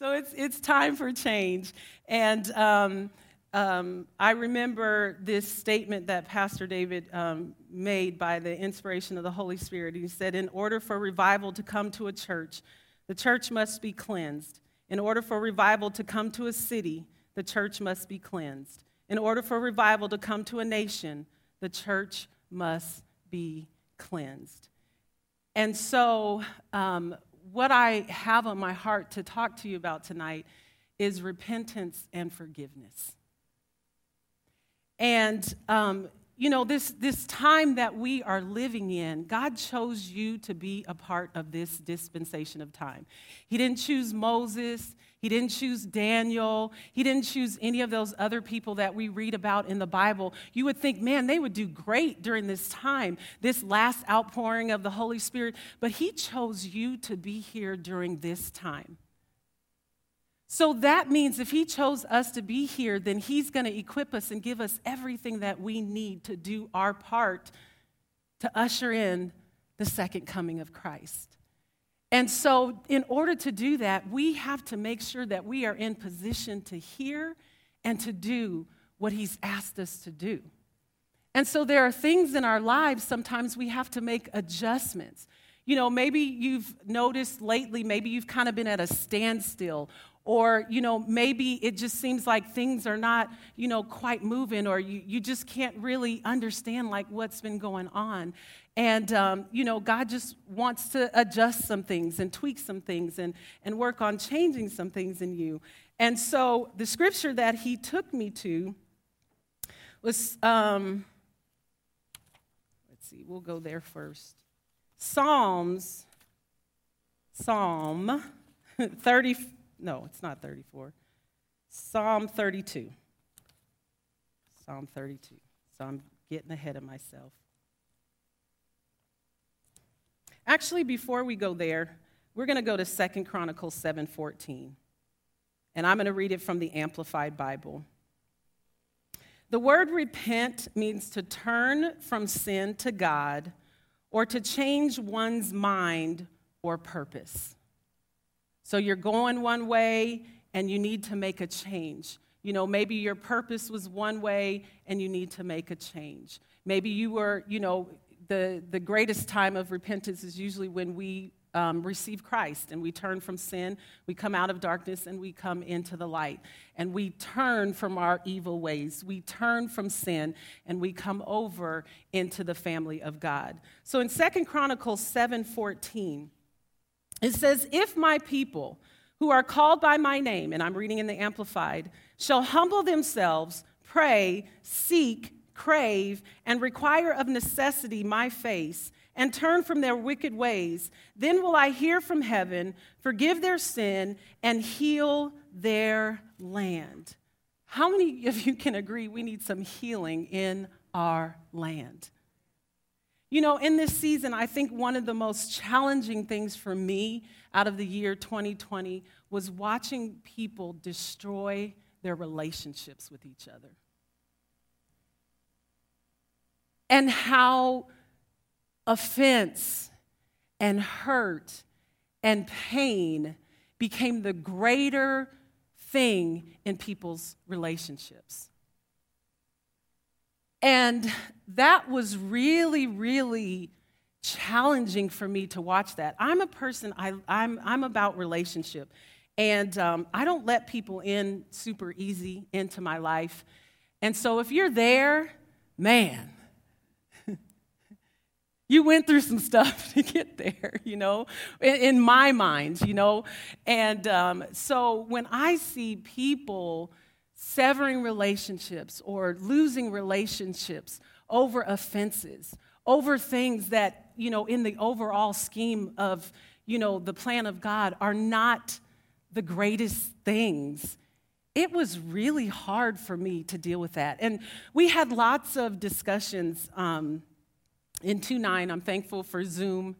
So it's, it's time for change. And um, um, I remember this statement that Pastor David um, made by the inspiration of the Holy Spirit. He said, In order for revival to come to a church, the church must be cleansed. In order for revival to come to a city, the church must be cleansed. In order for revival to come to a nation, the church must be cleansed. And so, um, what I have on my heart to talk to you about tonight is repentance and forgiveness. And, um, you know, this, this time that we are living in, God chose you to be a part of this dispensation of time. He didn't choose Moses, He didn't choose Daniel, He didn't choose any of those other people that we read about in the Bible. You would think, man, they would do great during this time, this last outpouring of the Holy Spirit. But He chose you to be here during this time. So that means if He chose us to be here, then He's going to equip us and give us everything that we need to do our part to usher in the second coming of Christ. And so, in order to do that, we have to make sure that we are in position to hear and to do what He's asked us to do. And so, there are things in our lives sometimes we have to make adjustments. You know, maybe you've noticed lately, maybe you've kind of been at a standstill, or you know maybe it just seems like things are not you know quite moving or you, you just can't really understand like what's been going on. And um, you know god just wants to adjust some things and tweak some things and, and work on changing some things in you. And so the scripture that he took me to was um, let's see we'll go there first. Psalms psalm 30 no, it's not 34. Psalm 32. Psalm 32. So I'm getting ahead of myself. Actually, before we go there, we're going to go to Second Chronicles 7:14. And I'm going to read it from the Amplified Bible. The word repent means to turn from sin to God or to change one's mind or purpose. So you're going one way and you need to make a change. You know, maybe your purpose was one way and you need to make a change. Maybe you were, you know, the, the greatest time of repentance is usually when we um, receive Christ and we turn from sin, we come out of darkness and we come into the light. And we turn from our evil ways. We turn from sin and we come over into the family of God. So in Second Chronicles 7 14, it says, If my people who are called by my name, and I'm reading in the Amplified, shall humble themselves, pray, seek, crave, and require of necessity my face, and turn from their wicked ways, then will I hear from heaven, forgive their sin, and heal their land. How many of you can agree we need some healing in our land? You know, in this season, I think one of the most challenging things for me out of the year 2020 was watching people destroy their relationships with each other. And how offense and hurt and pain became the greater thing in people's relationships. And that was really, really challenging for me to watch that. I'm a person, I, I'm, I'm about relationship. And um, I don't let people in super easy into my life. And so if you're there, man, you went through some stuff to get there, you know, in, in my mind, you know. And um, so when I see people severing relationships or losing relationships over offenses, over things that, you know, in the overall scheme of, you know, the plan of God are not the greatest things. It was really hard for me to deal with that. And we had lots of discussions um, in 2 9. I'm thankful for Zoom.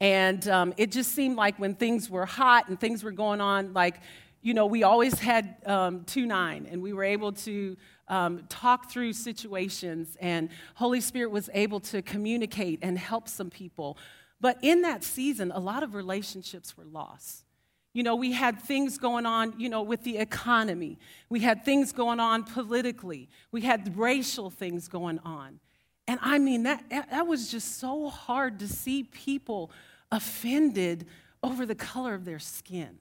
And um, it just seemed like when things were hot and things were going on, like, you know, we always had um, 2 9, and we were able to um, talk through situations, and Holy Spirit was able to communicate and help some people. But in that season, a lot of relationships were lost. You know, we had things going on, you know, with the economy. We had things going on politically. We had racial things going on. And I mean, that, that was just so hard to see people offended over the color of their skin.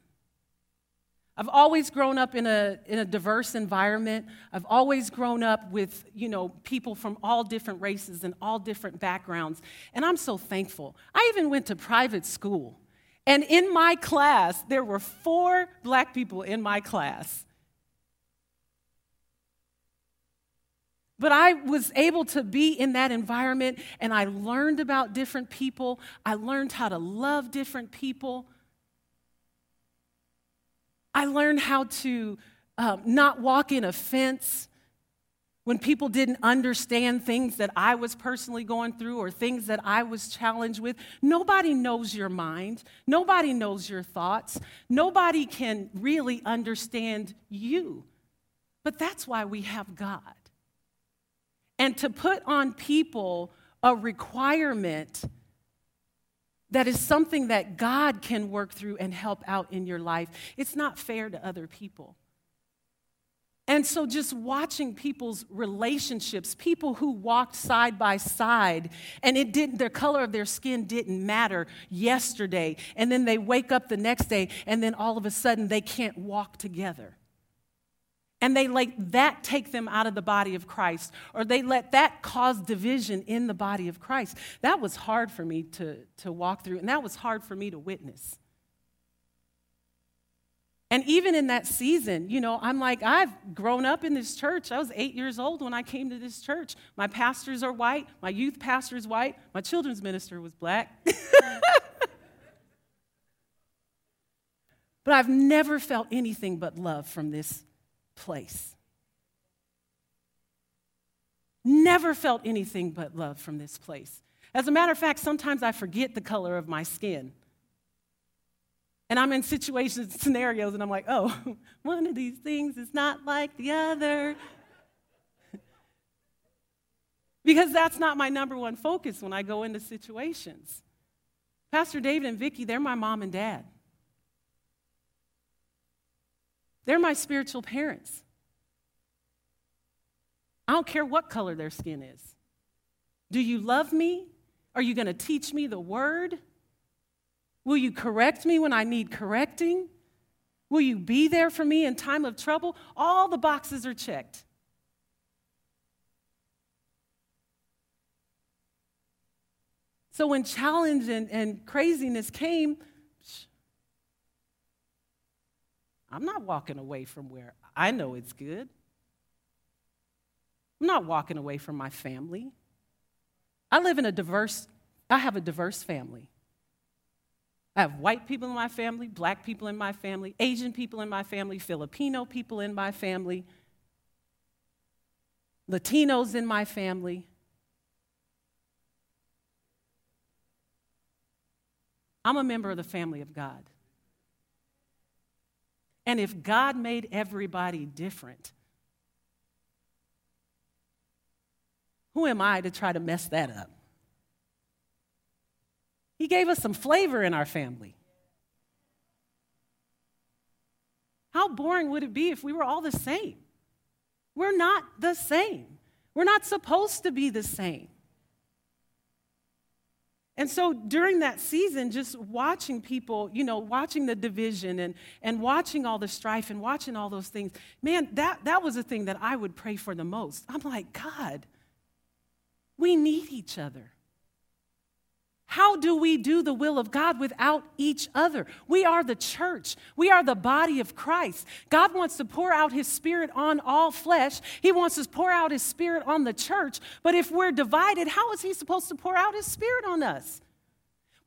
I've always grown up in a, in a diverse environment. I've always grown up with, you know, people from all different races and all different backgrounds. And I'm so thankful. I even went to private school. And in my class, there were four black people in my class. But I was able to be in that environment and I learned about different people. I learned how to love different people. I learned how to um, not walk in offense when people didn't understand things that I was personally going through or things that I was challenged with. Nobody knows your mind, nobody knows your thoughts, nobody can really understand you. But that's why we have God. And to put on people a requirement that is something that God can work through and help out in your life, it's not fair to other people. And so, just watching people's relationships, people who walked side by side, and it didn't, their color of their skin didn't matter yesterday, and then they wake up the next day, and then all of a sudden they can't walk together. And they let that take them out of the body of Christ, or they let that cause division in the body of Christ. That was hard for me to, to walk through, and that was hard for me to witness. And even in that season, you know, I'm like, I've grown up in this church. I was eight years old when I came to this church. My pastors are white, my youth pastor is white, my children's minister was black. but I've never felt anything but love from this place. Never felt anything but love from this place. As a matter of fact, sometimes I forget the color of my skin. And I'm in situations, scenarios, and I'm like, oh, one of these things is not like the other. because that's not my number one focus when I go into situations. Pastor David and Vicki, they're my mom and dad. They're my spiritual parents. I don't care what color their skin is. Do you love me? Are you going to teach me the word? Will you correct me when I need correcting? Will you be there for me in time of trouble? All the boxes are checked. So when challenge and, and craziness came, I'm not walking away from where I know it's good. I'm not walking away from my family. I live in a diverse, I have a diverse family. I have white people in my family, black people in my family, Asian people in my family, Filipino people in my family, Latinos in my family. I'm a member of the family of God. And if God made everybody different, who am I to try to mess that up? He gave us some flavor in our family. How boring would it be if we were all the same? We're not the same. We're not supposed to be the same. And so during that season, just watching people, you know, watching the division and, and watching all the strife and watching all those things, man, that, that was the thing that I would pray for the most. I'm like, God, we need each other. How do we do the will of God without each other? We are the church. We are the body of Christ. God wants to pour out his spirit on all flesh. He wants to pour out his spirit on the church. But if we're divided, how is he supposed to pour out his spirit on us?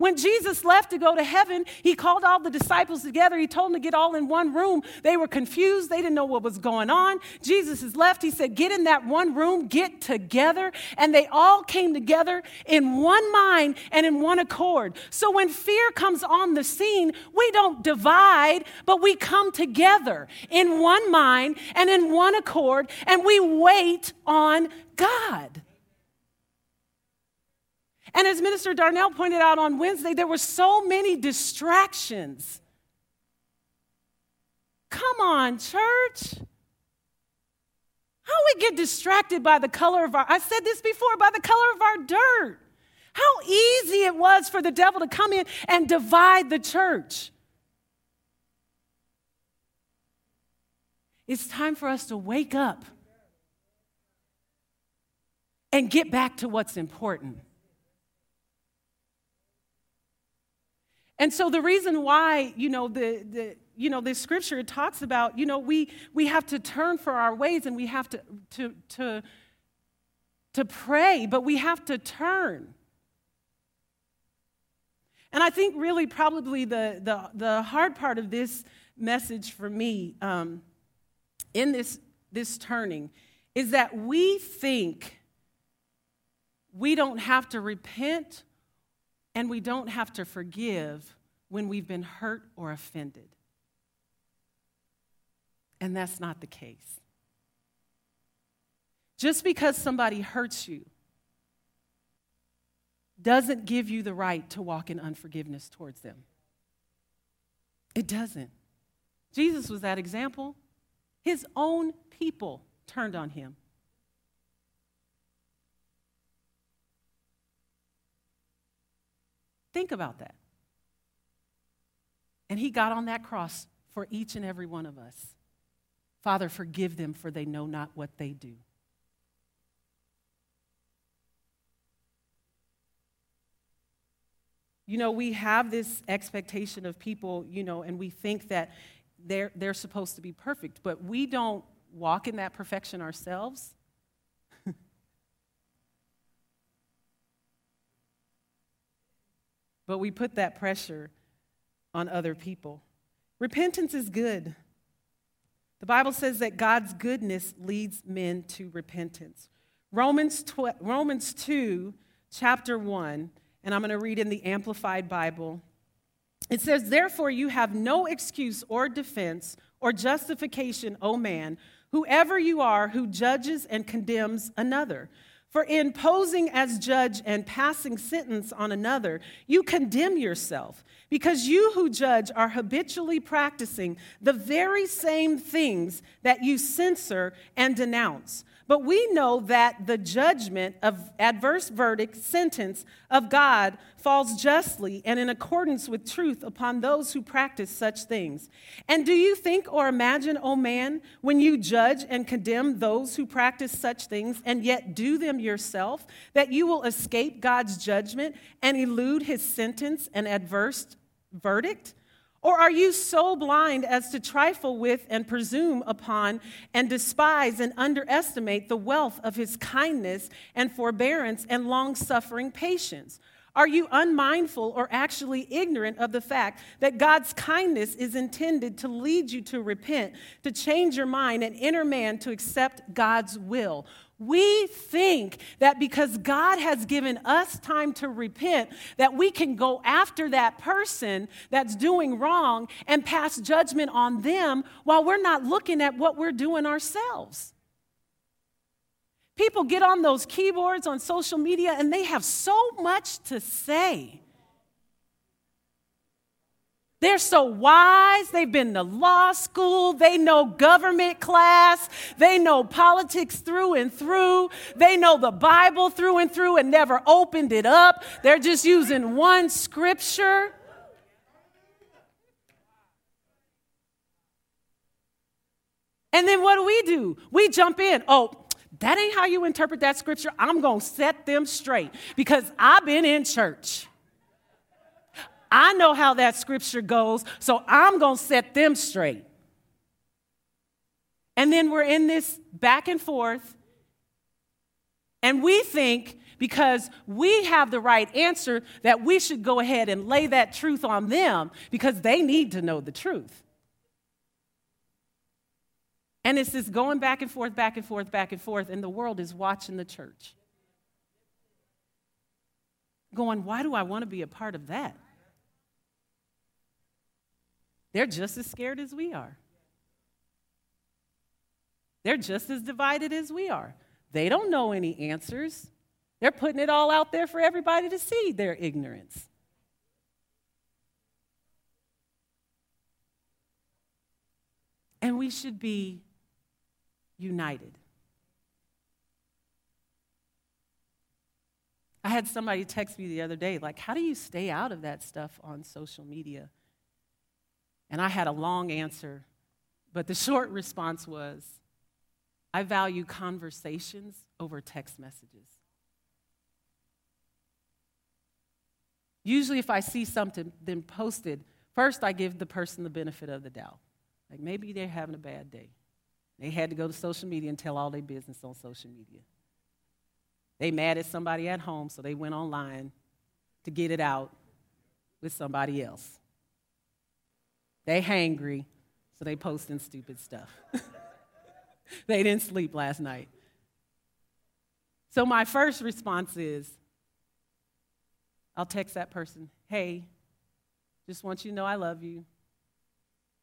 When Jesus left to go to heaven, he called all the disciples together. He told them to get all in one room. They were confused. They didn't know what was going on. Jesus is left. He said, Get in that one room, get together. And they all came together in one mind and in one accord. So when fear comes on the scene, we don't divide, but we come together in one mind and in one accord, and we wait on God. And as Minister Darnell pointed out on Wednesday, there were so many distractions Come on, church. How we get distracted by the color of our, I said this before, by the color of our dirt. How easy it was for the devil to come in and divide the church. It's time for us to wake up and get back to what's important. And so the reason why, you know, the, the you know, this scripture talks about, you know, we we have to turn for our ways and we have to to to to pray, but we have to turn. And I think really probably the the, the hard part of this message for me um, in this this turning is that we think we don't have to repent and we don't have to forgive when we've been hurt or offended. And that's not the case. Just because somebody hurts you doesn't give you the right to walk in unforgiveness towards them. It doesn't. Jesus was that example. His own people turned on him. Think about that. And he got on that cross for each and every one of us. Father, forgive them, for they know not what they do. You know, we have this expectation of people, you know, and we think that they're, they're supposed to be perfect, but we don't walk in that perfection ourselves. But we put that pressure on other people. Repentance is good. The Bible says that God's goodness leads men to repentance. Romans, tw- Romans 2, chapter 1, and I'm going to read in the Amplified Bible. It says, Therefore, you have no excuse or defense or justification, O man, whoever you are who judges and condemns another. For in posing as judge and passing sentence on another, you condemn yourself, because you who judge are habitually practicing the very same things that you censor and denounce. But we know that the judgment of adverse verdict sentence of God falls justly and in accordance with truth upon those who practice such things. And do you think or imagine, O oh man, when you judge and condemn those who practice such things and yet do them yourself, that you will escape God's judgment and elude his sentence and adverse verdict? Or are you so blind as to trifle with and presume upon and despise and underestimate the wealth of his kindness and forbearance and long suffering patience? Are you unmindful or actually ignorant of the fact that God's kindness is intended to lead you to repent, to change your mind and inner man to accept God's will? We think that because God has given us time to repent, that we can go after that person that's doing wrong and pass judgment on them while we're not looking at what we're doing ourselves. People get on those keyboards on social media and they have so much to say. They're so wise. They've been to law school. They know government class. They know politics through and through. They know the Bible through and through and never opened it up. They're just using one scripture. And then what do we do? We jump in. Oh, that ain't how you interpret that scripture. I'm going to set them straight because I've been in church. I know how that scripture goes, so I'm going to set them straight. And then we're in this back and forth, and we think because we have the right answer that we should go ahead and lay that truth on them because they need to know the truth. And it's this going back and forth, back and forth, back and forth, and the world is watching the church. Going, why do I want to be a part of that? They're just as scared as we are. They're just as divided as we are. They don't know any answers. They're putting it all out there for everybody to see their ignorance. And we should be united. I had somebody text me the other day, like, how do you stay out of that stuff on social media? And I had a long answer, but the short response was I value conversations over text messages. Usually, if I see something then posted, first I give the person the benefit of the doubt. Like maybe they're having a bad day. They had to go to social media and tell all their business on social media. They mad at somebody at home, so they went online to get it out with somebody else. They hangry, so they posting stupid stuff. they didn't sleep last night. So my first response is I'll text that person, hey, just want you to know I love you.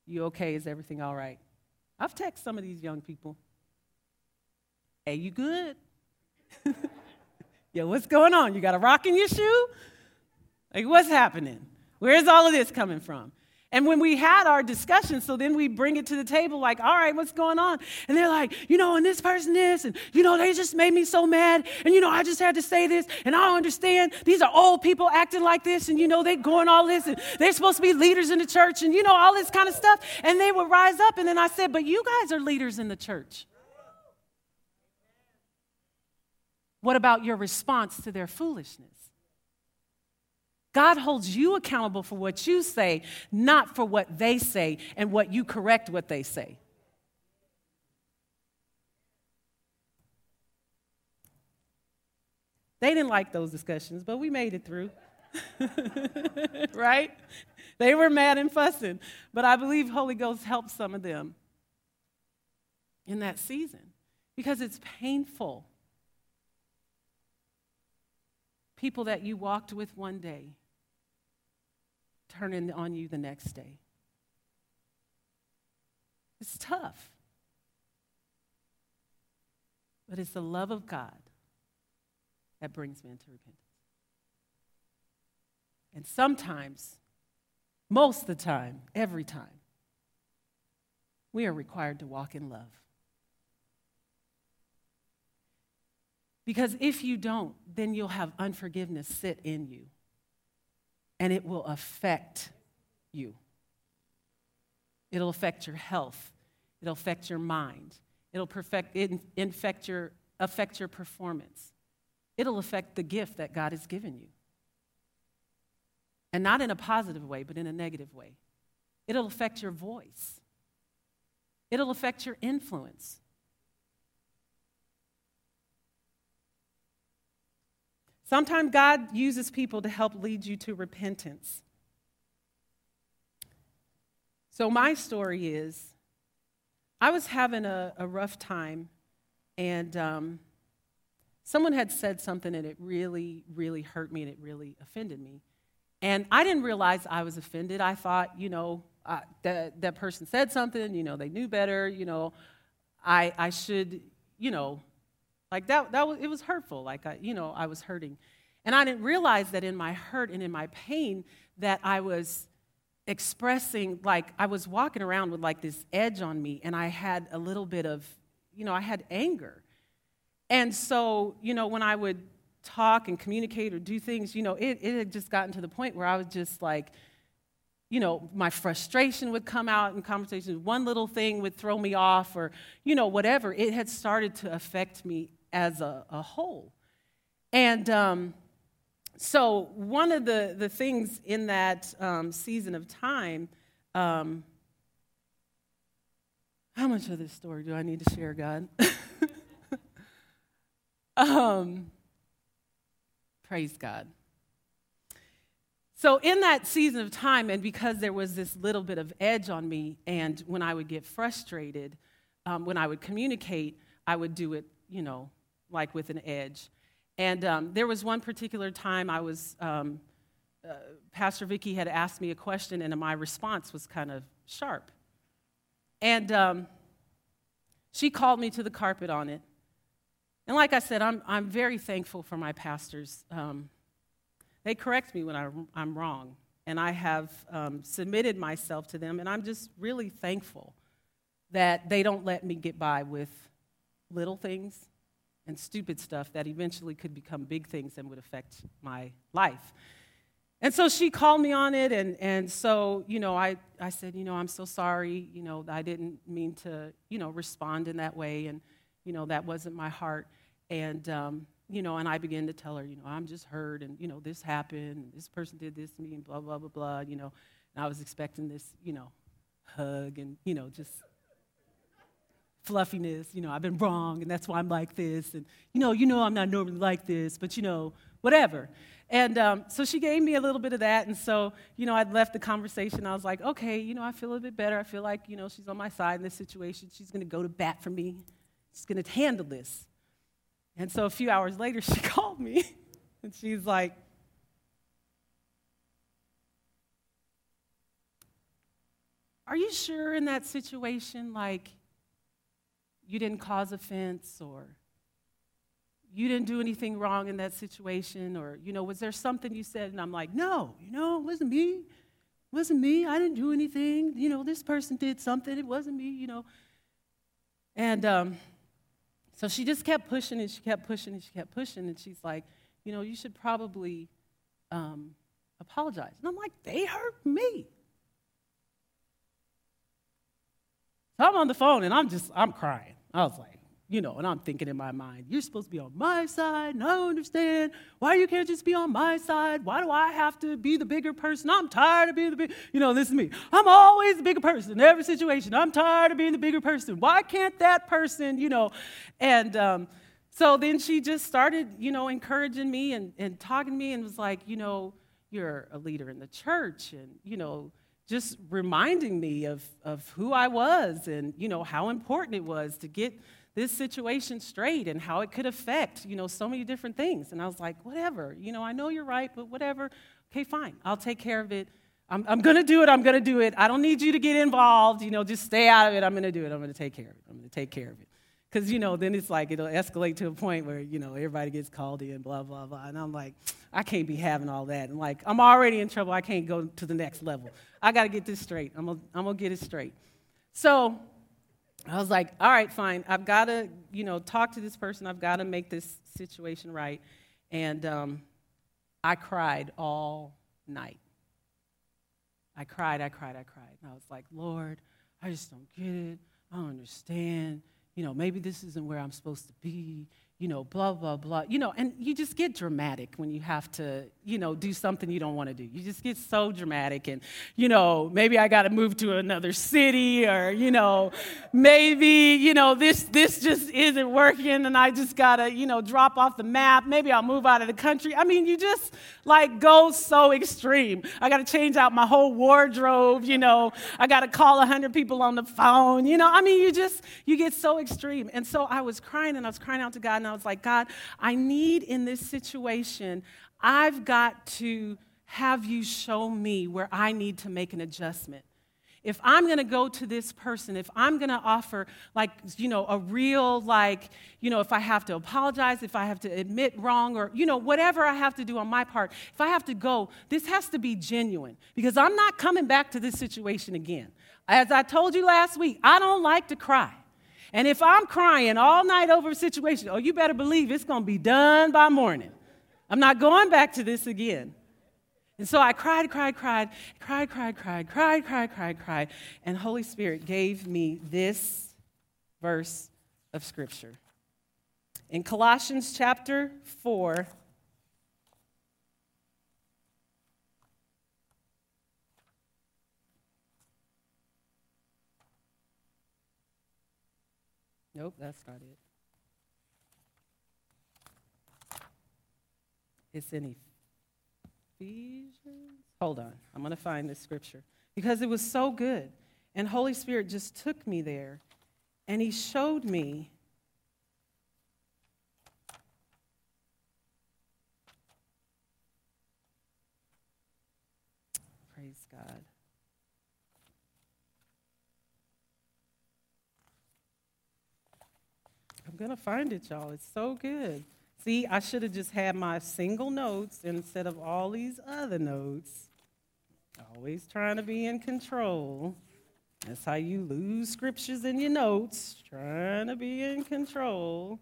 You okay? Is everything all right? I've texted some of these young people. Hey, you good? Yo, what's going on? You got a rock in your shoe? Like, what's happening? Where's all of this coming from? And when we had our discussion, so then we bring it to the table, like, all right, what's going on? And they're like, you know, and this person is, and you know, they just made me so mad, and you know, I just had to say this, and I don't understand. These are old people acting like this, and you know, they're going all this, and they're supposed to be leaders in the church, and you know, all this kind of stuff. And they would rise up, and then I said, but you guys are leaders in the church. What about your response to their foolishness? God holds you accountable for what you say, not for what they say and what you correct what they say. They didn't like those discussions, but we made it through. right? They were mad and fussing, but I believe Holy Ghost helped some of them in that season because it's painful. People that you walked with one day turning on you the next day. It's tough. But it's the love of God that brings men to repentance. And sometimes, most of the time, every time, we are required to walk in love. Because if you don't, then you'll have unforgiveness sit in you and it will affect you. It'll affect your health. It'll affect your mind. It'll perfect, infect your, affect your performance. It'll affect the gift that God has given you. And not in a positive way, but in a negative way. It'll affect your voice. It'll affect your influence. Sometimes God uses people to help lead you to repentance. So, my story is I was having a, a rough time, and um, someone had said something, and it really, really hurt me, and it really offended me. And I didn't realize I was offended. I thought, you know, uh, that, that person said something, you know, they knew better, you know, I, I should, you know, like that, that was, it was hurtful. Like, I, you know, I was hurting. And I didn't realize that in my hurt and in my pain that I was expressing, like, I was walking around with like this edge on me, and I had a little bit of, you know, I had anger. And so, you know, when I would talk and communicate or do things, you know, it, it had just gotten to the point where I was just like, you know, my frustration would come out in conversations. One little thing would throw me off, or, you know, whatever. It had started to affect me as a, a whole. And um, so, one of the, the things in that um, season of time, um, how much of this story do I need to share, God? um, praise God. So, in that season of time, and because there was this little bit of edge on me, and when I would get frustrated, um, when I would communicate, I would do it, you know, like with an edge. And um, there was one particular time I was, um, uh, Pastor Vicky had asked me a question, and my response was kind of sharp. And um, she called me to the carpet on it. And like I said, I'm, I'm very thankful for my pastors. Um, they correct me when I, am wrong, and I have um, submitted myself to them, and I'm just really thankful that they don't let me get by with little things and stupid stuff that eventually could become big things and would affect my life. And so she called me on it, and, and so, you know, I, I said, you know, I'm so sorry, you know, I didn't mean to, you know, respond in that way, and, you know, that wasn't my heart. And, um, you know, and I began to tell her, you know, I'm just hurt, and, you know, this happened, and this person did this to me, and blah, blah, blah, blah, you know. And I was expecting this, you know, hug and, you know, just fluffiness, you know, I've been wrong, and that's why I'm like this, and, you know, you know I'm not normally like this, but, you know, whatever. And um, so she gave me a little bit of that. And so, you know, I'd left the conversation. I was like, okay, you know, I feel a bit better. I feel like, you know, she's on my side in this situation. She's going to go to bat for me. She's going to handle this. And so a few hours later, she called me and she's like, Are you sure in that situation, like, you didn't cause offense or you didn't do anything wrong in that situation or you know was there something you said and i'm like no you know it wasn't me. It wasn't me. I didn't do anything. You know this person did something. It wasn't me you know. And um, so she just kept pushing and she kept pushing and she kept pushing and she's like you know you should probably um, apologize. And i'm like they hurt me. So i'm on the phone and i'm just i'm crying i was like you know, and I'm thinking in my mind, you're supposed to be on my side, and I don't understand why you can't just be on my side. Why do I have to be the bigger person? I'm tired of being the big, you know, this is me. I'm always the bigger person in every situation. I'm tired of being the bigger person. Why can't that person, you know? And um, so then she just started, you know, encouraging me and, and talking to me and was like, you know, you're a leader in the church, and, you know, just reminding me of, of who I was and, you know, how important it was to get this situation straight and how it could affect, you know, so many different things. And I was like, whatever, you know, I know you're right, but whatever. Okay, fine, I'll take care of it. I'm, I'm going to do it. I'm going to do it. I don't need you to get involved. You know, just stay out of it. I'm going to do it. I'm going to take care of it. I'm going to take care of it. Because, you know, then it's like it'll escalate to a point where, you know, everybody gets called in, blah, blah, blah. And I'm like, I can't be having all that. And like, I'm already in trouble. I can't go to the next level. I got to get this straight. I'm going I'm to get it straight. So I was like, all right, fine. I've got to, you know, talk to this person. I've got to make this situation right. And um, I cried all night. I cried, I cried, I cried. And I was like, Lord, I just don't get it. I don't understand. You know, maybe this isn't where I'm supposed to be you know, blah, blah, blah. You know, and you just get dramatic when you have to, you know, do something you don't want to do. You just get so dramatic. And, you know, maybe I got to move to another city or, you know, maybe, you know, this, this just isn't working and I just got to, you know, drop off the map. Maybe I'll move out of the country. I mean, you just like go so extreme. I got to change out my whole wardrobe, you know, I got to call 100 people on the phone, you know, I mean, you just, you get so extreme. And so I was crying and I was crying out to God I was like, God, I need in this situation, I've got to have you show me where I need to make an adjustment. If I'm going to go to this person, if I'm going to offer, like, you know, a real, like, you know, if I have to apologize, if I have to admit wrong, or, you know, whatever I have to do on my part, if I have to go, this has to be genuine because I'm not coming back to this situation again. As I told you last week, I don't like to cry. And if I'm crying all night over a situation, oh, you better believe it's going to be done by morning. I'm not going back to this again. And so I cried, cried, cried, cried, cried, cried, cried, cried, cried, cried. And Holy Spirit gave me this verse of Scripture. In Colossians chapter 4, Nope, that's not it. It's in Ephesians. Hold on, I'm going to find this scripture because it was so good. And Holy Spirit just took me there and He showed me. Praise God. To find it, y'all. It's so good. See, I should have just had my single notes instead of all these other notes. Always trying to be in control. That's how you lose scriptures in your notes, trying to be in control.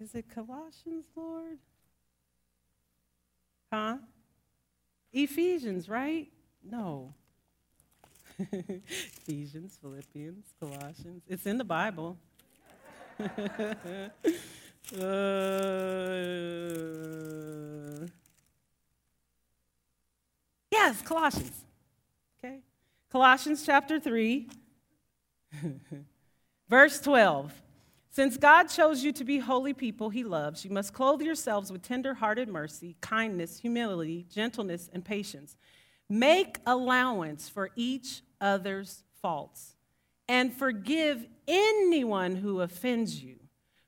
Is it Colossians, Lord? Huh? Ephesians, right? No. Ephesians, Philippians, Colossians. It's in the Bible. Uh, yes, Colossians. Okay. Colossians chapter 3, verse 12. Since God chose you to be holy people he loves, you must clothe yourselves with tender-hearted mercy, kindness, humility, gentleness, and patience. Make allowance for each other's faults and forgive anyone who offends you.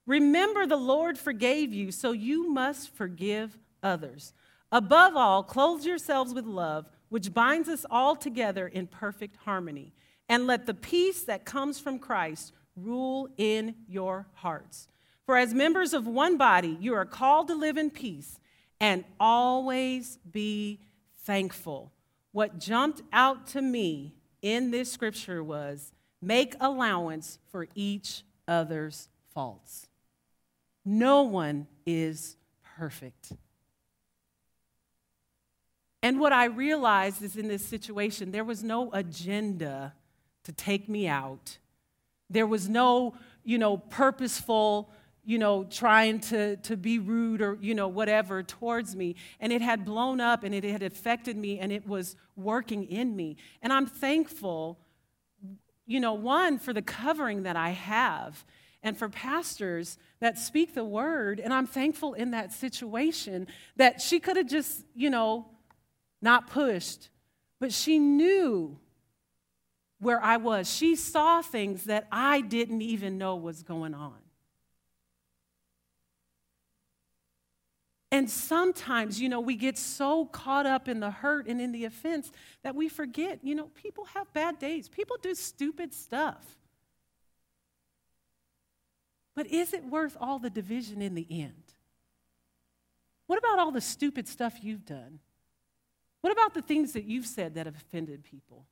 Remember, the Lord forgave you, so you must forgive others. Above all, clothe yourselves with love, which binds us all together in perfect harmony. And let the peace that comes from Christ rule in your hearts. For as members of one body, you are called to live in peace and always be thankful. What jumped out to me in this scripture was make allowance for each other's faults. No one is perfect. And what I realized is in this situation, there was no agenda to take me out. There was no, you know, purposeful, you know, trying to, to be rude or, you know, whatever towards me. And it had blown up and it had affected me and it was working in me. And I'm thankful, you know, one, for the covering that I have and for pastors that speak the word. And I'm thankful in that situation that she could have just, you know, not pushed, but she knew where I was. She saw things that I didn't even know was going on. And sometimes, you know, we get so caught up in the hurt and in the offense that we forget, you know, people have bad days. People do stupid stuff. But is it worth all the division in the end? What about all the stupid stuff you've done? What about the things that you've said that have offended people?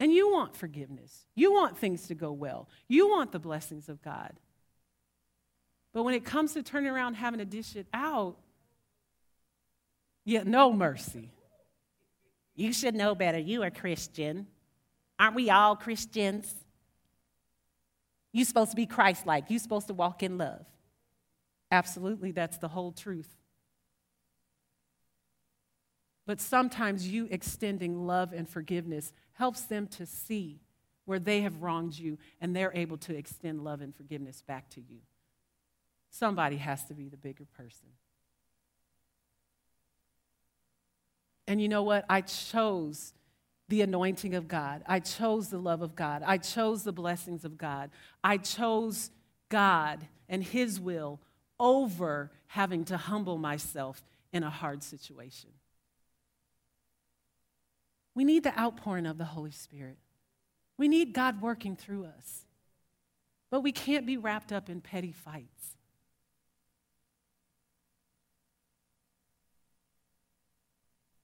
And you want forgiveness. You want things to go well. You want the blessings of God. But when it comes to turning around having to dish it out, yet no mercy. You should know better. You are Christian. Aren't we all Christians? You're supposed to be Christ like. You're supposed to walk in love. Absolutely, that's the whole truth. But sometimes you extending love and forgiveness helps them to see where they have wronged you and they're able to extend love and forgiveness back to you. Somebody has to be the bigger person. And you know what? I chose the anointing of God. I chose the love of God. I chose the blessings of God. I chose God and His will over having to humble myself in a hard situation. We need the outpouring of the Holy Spirit. We need God working through us. But we can't be wrapped up in petty fights.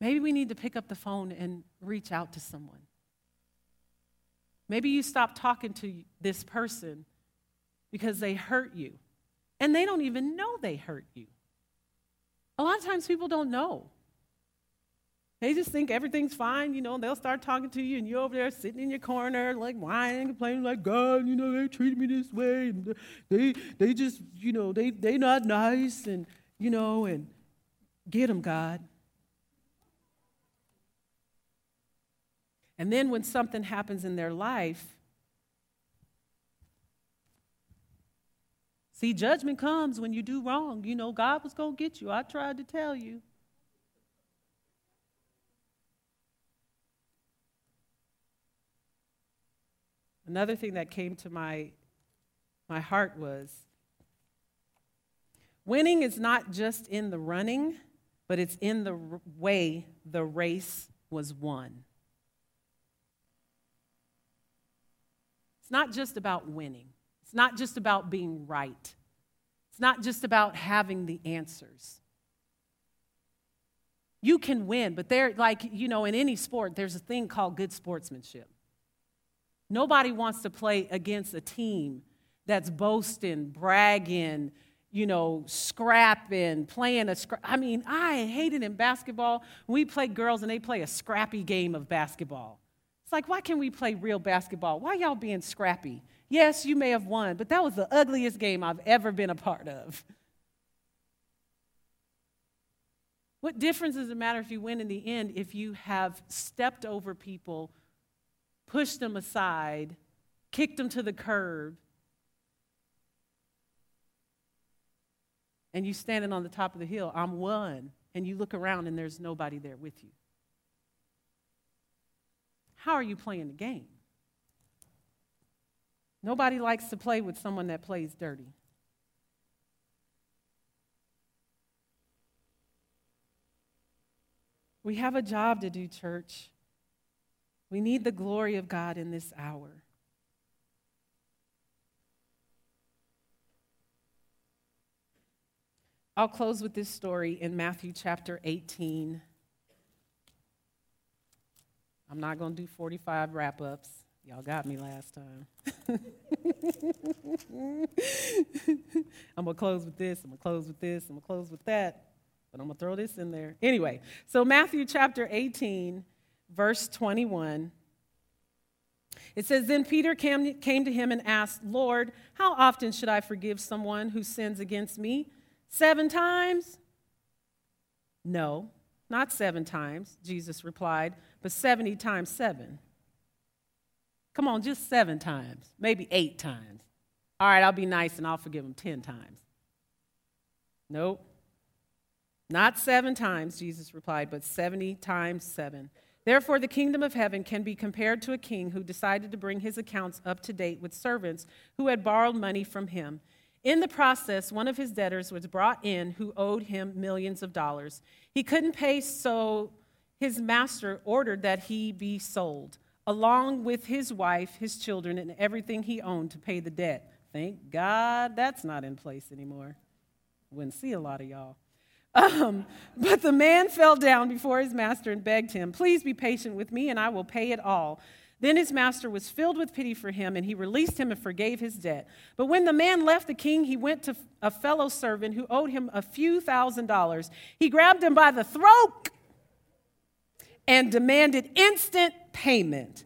Maybe we need to pick up the phone and reach out to someone. Maybe you stop talking to this person because they hurt you and they don't even know they hurt you. A lot of times people don't know. They just think everything's fine, you know, they'll start talking to you, and you're over there sitting in your corner, like whining, complaining, like, God, you know, they treated me this way, and they, they just, you know, they, they not nice, and, you know, and get them, God. And then when something happens in their life, see, judgment comes when you do wrong. You know, God was going to get you. I tried to tell you. Another thing that came to my, my heart was winning is not just in the running, but it's in the way the race was won. It's not just about winning, it's not just about being right, it's not just about having the answers. You can win, but there, like, you know, in any sport, there's a thing called good sportsmanship. Nobody wants to play against a team that's boasting, bragging, you know, scrapping, playing a scrap. I mean, I hate it in basketball. We play girls and they play a scrappy game of basketball. It's like, why can't we play real basketball? Why y'all being scrappy? Yes, you may have won, but that was the ugliest game I've ever been a part of. What difference does it matter if you win in the end if you have stepped over people, pushed them aside, kicked them to the curb, and you standing on the top of the hill, I'm one, and you look around and there's nobody there with you? How are you playing the game? Nobody likes to play with someone that plays dirty. We have a job to do, church. We need the glory of God in this hour. I'll close with this story in Matthew chapter 18. I'm not going to do 45 wrap ups. Y'all got me last time. I'm going to close with this. I'm going to close with this. I'm going to close with that but I'm going to throw this in there. Anyway, so Matthew chapter 18, verse 21. It says, Then Peter came, came to him and asked, Lord, how often should I forgive someone who sins against me? Seven times? No, not seven times, Jesus replied, but 70 times seven. Come on, just seven times, maybe eight times. All right, I'll be nice and I'll forgive him 10 times. Nope. Not seven times, Jesus replied, but 70 times seven. Therefore, the kingdom of heaven can be compared to a king who decided to bring his accounts up to date with servants who had borrowed money from him. In the process, one of his debtors was brought in who owed him millions of dollars. He couldn't pay, so his master ordered that he be sold, along with his wife, his children, and everything he owned to pay the debt. Thank God that's not in place anymore. Wouldn't see a lot of y'all. Um, but the man fell down before his master and begged him, Please be patient with me, and I will pay it all. Then his master was filled with pity for him, and he released him and forgave his debt. But when the man left the king, he went to a fellow servant who owed him a few thousand dollars. He grabbed him by the throat and demanded instant payment.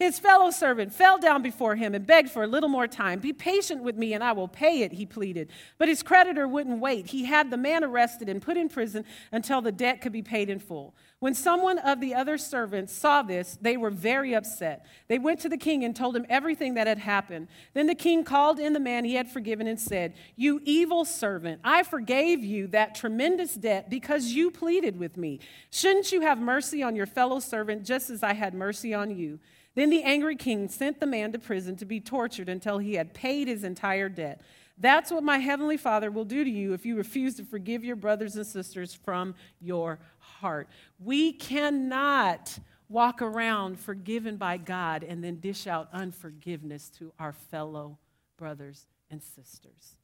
His fellow servant fell down before him and begged for a little more time. Be patient with me and I will pay it, he pleaded. But his creditor wouldn't wait. He had the man arrested and put in prison until the debt could be paid in full. When someone of the other servants saw this, they were very upset. They went to the king and told him everything that had happened. Then the king called in the man he had forgiven and said, You evil servant, I forgave you that tremendous debt because you pleaded with me. Shouldn't you have mercy on your fellow servant just as I had mercy on you? Then the angry king sent the man to prison to be tortured until he had paid his entire debt. That's what my heavenly Father will do to you if you refuse to forgive your brothers and sisters from your heart. We cannot walk around forgiven by God and then dish out unforgiveness to our fellow brothers and sisters.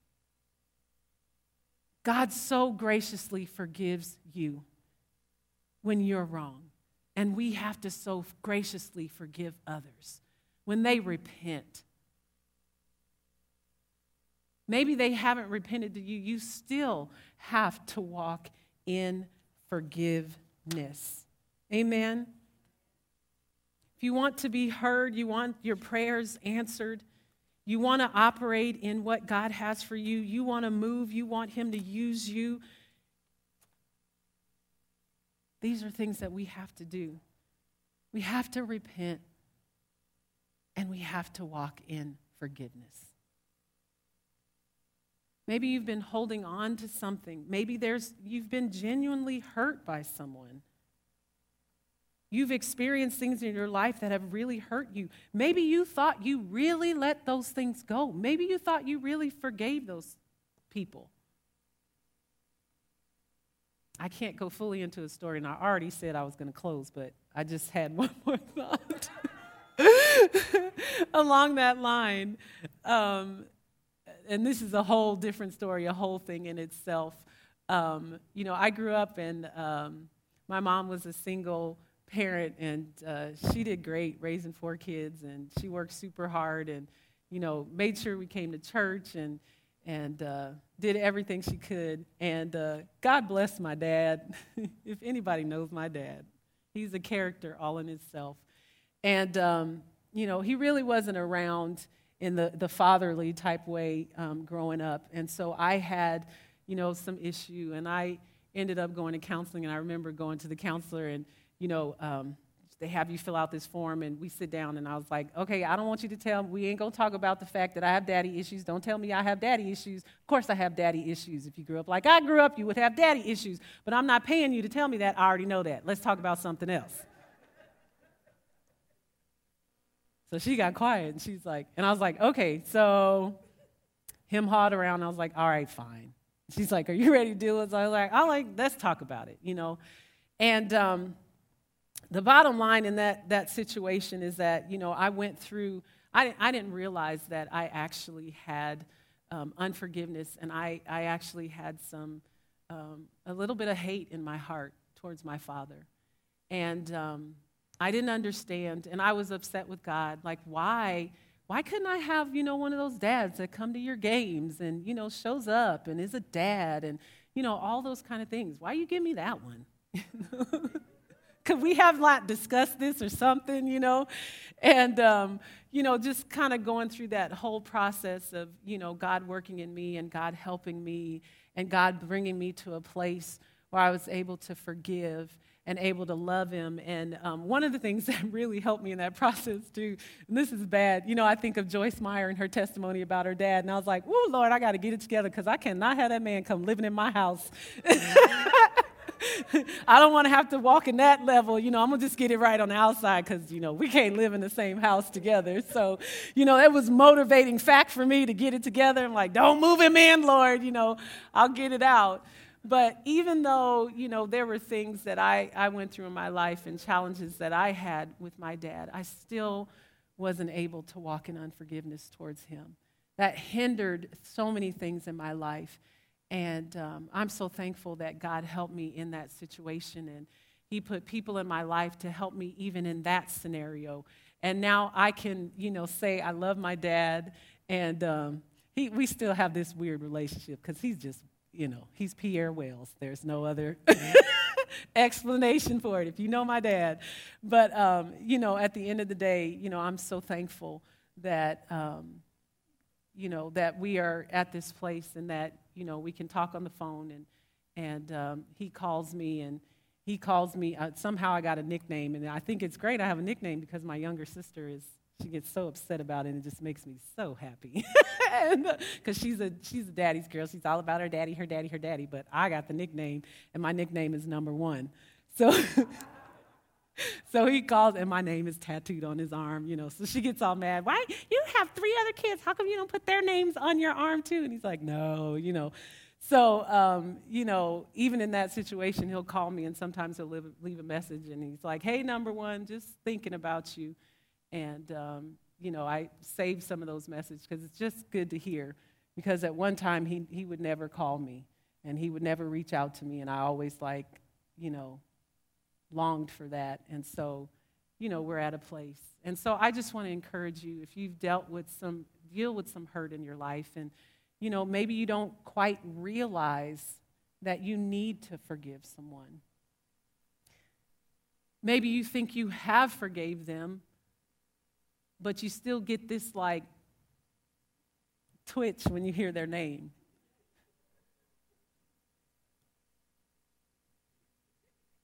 God so graciously forgives you when you're wrong. And we have to so graciously forgive others when they repent. Maybe they haven't repented to you. You still have to walk in forgiveness. Amen. If you want to be heard, you want your prayers answered, you want to operate in what God has for you, you want to move, you want Him to use you, these are things that we have to do. We have to repent and we have to walk in forgiveness. Maybe you've been holding on to something. Maybe there's, you've been genuinely hurt by someone. You've experienced things in your life that have really hurt you. Maybe you thought you really let those things go. Maybe you thought you really forgave those people. I can't go fully into a story, and I already said I was going to close, but I just had one more thought along that line. Um, and this is a whole different story, a whole thing in itself. Um, you know, I grew up and um, my mom was a single parent, and uh, she did great raising four kids, and she worked super hard, and you know, made sure we came to church and and uh, did everything she could. And uh, God bless my dad. if anybody knows my dad, he's a character all in itself. And um, you know, he really wasn't around in the, the fatherly type way um, growing up. And so I had, you know, some issue, and I ended up going to counseling. And I remember going to the counselor, and, you know, um, they have you fill out this form, and we sit down, and I was like, okay, I don't want you to tell we ain't gonna talk about the fact that I have daddy issues. Don't tell me I have daddy issues. Of course, I have daddy issues. If you grew up like I grew up, you would have daddy issues. But I'm not paying you to tell me that. I already know that. Let's talk about something else. So she got quiet and she's like, and I was like, okay, so him hawed around. I was like, all right, fine. She's like, are you ready to do it? I was like, I like, let's talk about it, you know. And um, the bottom line in that, that situation is that, you know, I went through, I, I didn't realize that I actually had um, unforgiveness and I, I actually had some, um, a little bit of hate in my heart towards my father. And, um, I didn't understand, and I was upset with God. Like, why? Why couldn't I have, you know, one of those dads that come to your games and, you know, shows up and is a dad and, you know, all those kind of things? Why you give me that one? Could we have like discussed this or something, you know? And, um, you know, just kind of going through that whole process of, you know, God working in me and God helping me and God bringing me to a place where I was able to forgive and able to love him. And um, one of the things that really helped me in that process, too, and this is bad, you know, I think of Joyce Meyer and her testimony about her dad, and I was like, oh, Lord, I got to get it together because I cannot have that man come living in my house. I don't want to have to walk in that level. You know, I'm going to just get it right on the outside because, you know, we can't live in the same house together. So, you know, it was motivating fact for me to get it together. I'm like, don't move him in, Lord. You know, I'll get it out. But even though, you know, there were things that I, I went through in my life and challenges that I had with my dad, I still wasn't able to walk in unforgiveness towards him. That hindered so many things in my life. And um, I'm so thankful that God helped me in that situation. And He put people in my life to help me even in that scenario. And now I can, you know, say I love my dad. And um, he, we still have this weird relationship because he's just you know, he's Pierre Wells. There's no other explanation for it if you know my dad. But, um, you know, at the end of the day, you know, I'm so thankful that, um, you know, that we are at this place and that, you know, we can talk on the phone and, and um, he calls me and he calls me. Uh, somehow I got a nickname, and I think it's great I have a nickname because my younger sister is she gets so upset about it and it just makes me so happy because she's a she's a daddy's girl she's all about her daddy her daddy her daddy but i got the nickname and my nickname is number one so so he calls and my name is tattooed on his arm you know so she gets all mad why you have three other kids how come you don't put their names on your arm too and he's like no you know so um, you know even in that situation he'll call me and sometimes he'll leave, leave a message and he's like hey number one just thinking about you and, um, you know, I save some of those messages because it's just good to hear. Because at one time, he, he would never call me and he would never reach out to me. And I always, like, you know, longed for that. And so, you know, we're at a place. And so I just want to encourage you if you've dealt with some, deal with some hurt in your life and, you know, maybe you don't quite realize that you need to forgive someone. Maybe you think you have forgave them, but you still get this like twitch when you hear their name.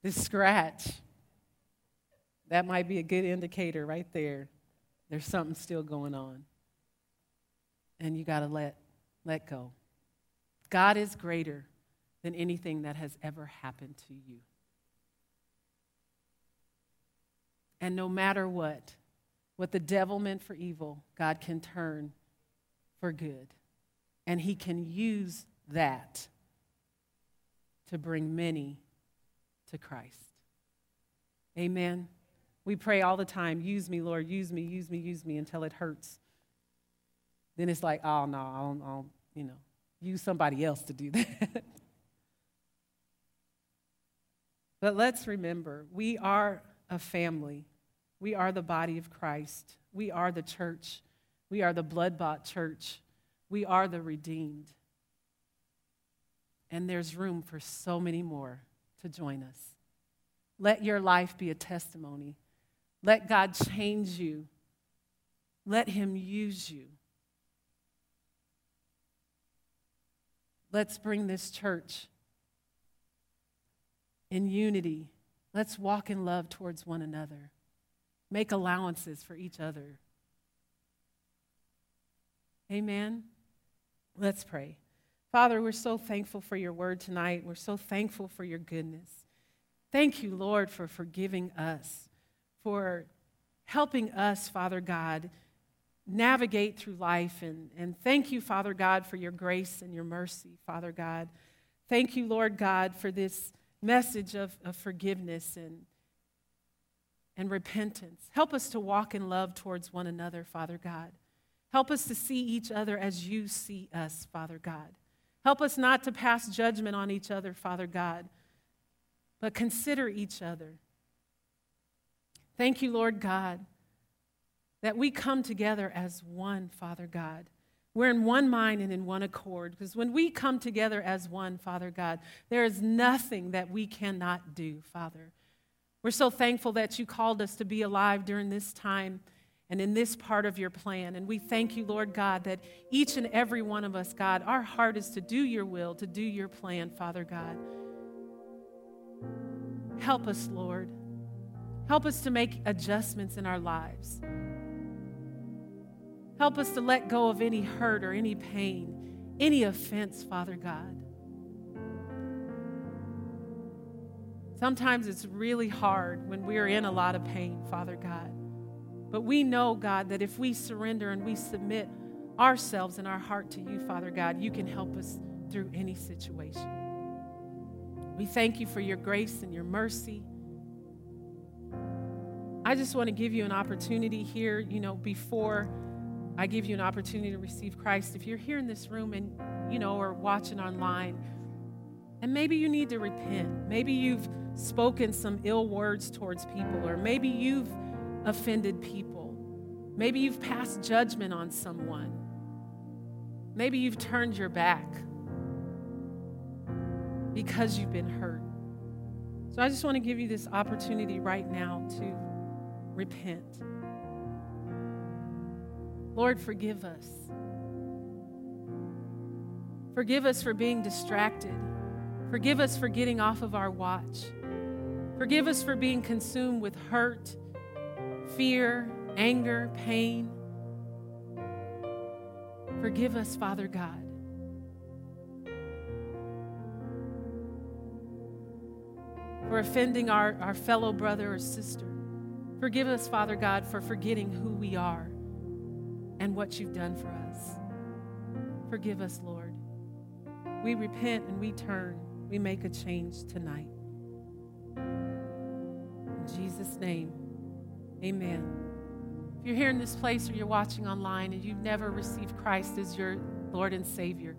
This scratch. That might be a good indicator right there. There's something still going on. And you got to let let go. God is greater than anything that has ever happened to you. And no matter what, what the devil meant for evil, God can turn for good. And he can use that to bring many to Christ. Amen. We pray all the time, use me, Lord, use me, use me, use me until it hurts. Then it's like, oh, no, I'll, I'll you know, use somebody else to do that. but let's remember, we are a family. We are the body of Christ. We are the church. We are the blood bought church. We are the redeemed. And there's room for so many more to join us. Let your life be a testimony. Let God change you. Let Him use you. Let's bring this church in unity. Let's walk in love towards one another. Make allowances for each other. Amen. Let's pray. Father, we're so thankful for your word tonight. We're so thankful for your goodness. Thank you, Lord, for forgiving us, for helping us, Father God, navigate through life. And, and thank you, Father God, for your grace and your mercy, Father God. Thank you, Lord God, for this message of, of forgiveness and, and repentance. Help us to walk in love towards one another, Father God. Help us to see each other as you see us, Father God. Help us not to pass judgment on each other, Father God, but consider each other. Thank you, Lord God, that we come together as one, Father God. We're in one mind and in one accord. Because when we come together as one, Father God, there is nothing that we cannot do, Father. We're so thankful that you called us to be alive during this time and in this part of your plan. And we thank you, Lord God, that each and every one of us, God, our heart is to do your will, to do your plan, Father God. Help us, Lord. Help us to make adjustments in our lives. Help us to let go of any hurt or any pain, any offense, Father God. Sometimes it's really hard when we're in a lot of pain, Father God. But we know, God, that if we surrender and we submit ourselves and our heart to you, Father God, you can help us through any situation. We thank you for your grace and your mercy. I just want to give you an opportunity here, you know, before I give you an opportunity to receive Christ. If you're here in this room and, you know, or watching online, and maybe you need to repent. Maybe you've spoken some ill words towards people, or maybe you've offended people. Maybe you've passed judgment on someone. Maybe you've turned your back because you've been hurt. So I just want to give you this opportunity right now to repent. Lord, forgive us. Forgive us for being distracted. Forgive us for getting off of our watch. Forgive us for being consumed with hurt, fear, anger, pain. Forgive us, Father God. For offending our, our fellow brother or sister. Forgive us, Father God, for forgetting who we are and what you've done for us. Forgive us, Lord. We repent and we turn. We make a change tonight. In Jesus' name, amen. If you're here in this place or you're watching online and you've never received Christ as your Lord and Savior,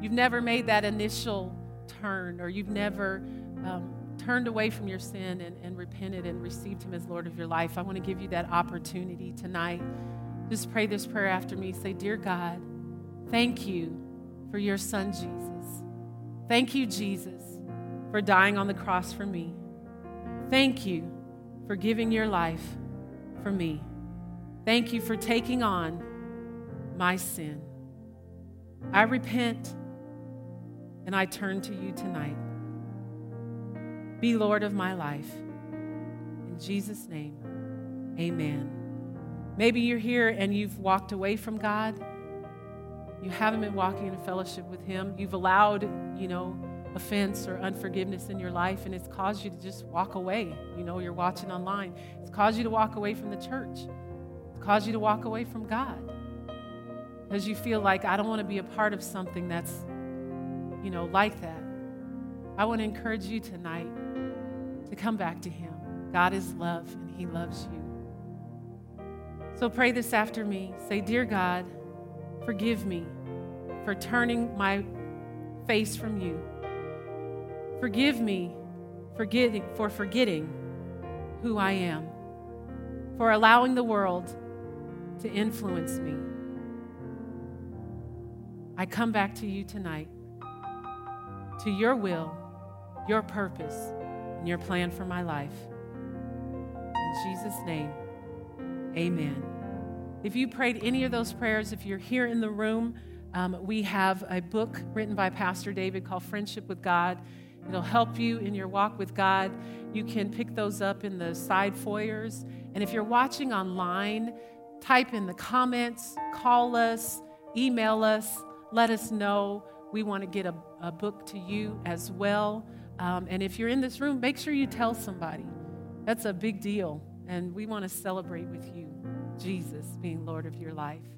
you've never made that initial turn, or you've never um, turned away from your sin and, and repented and received Him as Lord of your life, I want to give you that opportunity tonight. Just pray this prayer after me. Say, Dear God, thank you for your Son, Jesus. Thank you, Jesus, for dying on the cross for me. Thank you for giving your life for me. Thank you for taking on my sin. I repent and I turn to you tonight. Be Lord of my life. In Jesus' name, amen. Maybe you're here and you've walked away from God. You haven't been walking in fellowship with Him. You've allowed, you know, offense or unforgiveness in your life, and it's caused you to just walk away. You know, you're watching online. It's caused you to walk away from the church. It's caused you to walk away from God. Because you feel like, I don't want to be a part of something that's, you know, like that. I want to encourage you tonight to come back to Him. God is love, and He loves you. So pray this after me. Say, Dear God, forgive me for turning my face from you. Forgive me for forgetting who I am, for allowing the world to influence me. I come back to you tonight, to your will, your purpose, and your plan for my life. In Jesus' name, amen. If you prayed any of those prayers, if you're here in the room, um, we have a book written by Pastor David called Friendship with God. It'll help you in your walk with God. You can pick those up in the side foyers. And if you're watching online, type in the comments, call us, email us, let us know. We want to get a, a book to you as well. Um, and if you're in this room, make sure you tell somebody. That's a big deal. And we want to celebrate with you, Jesus being Lord of your life.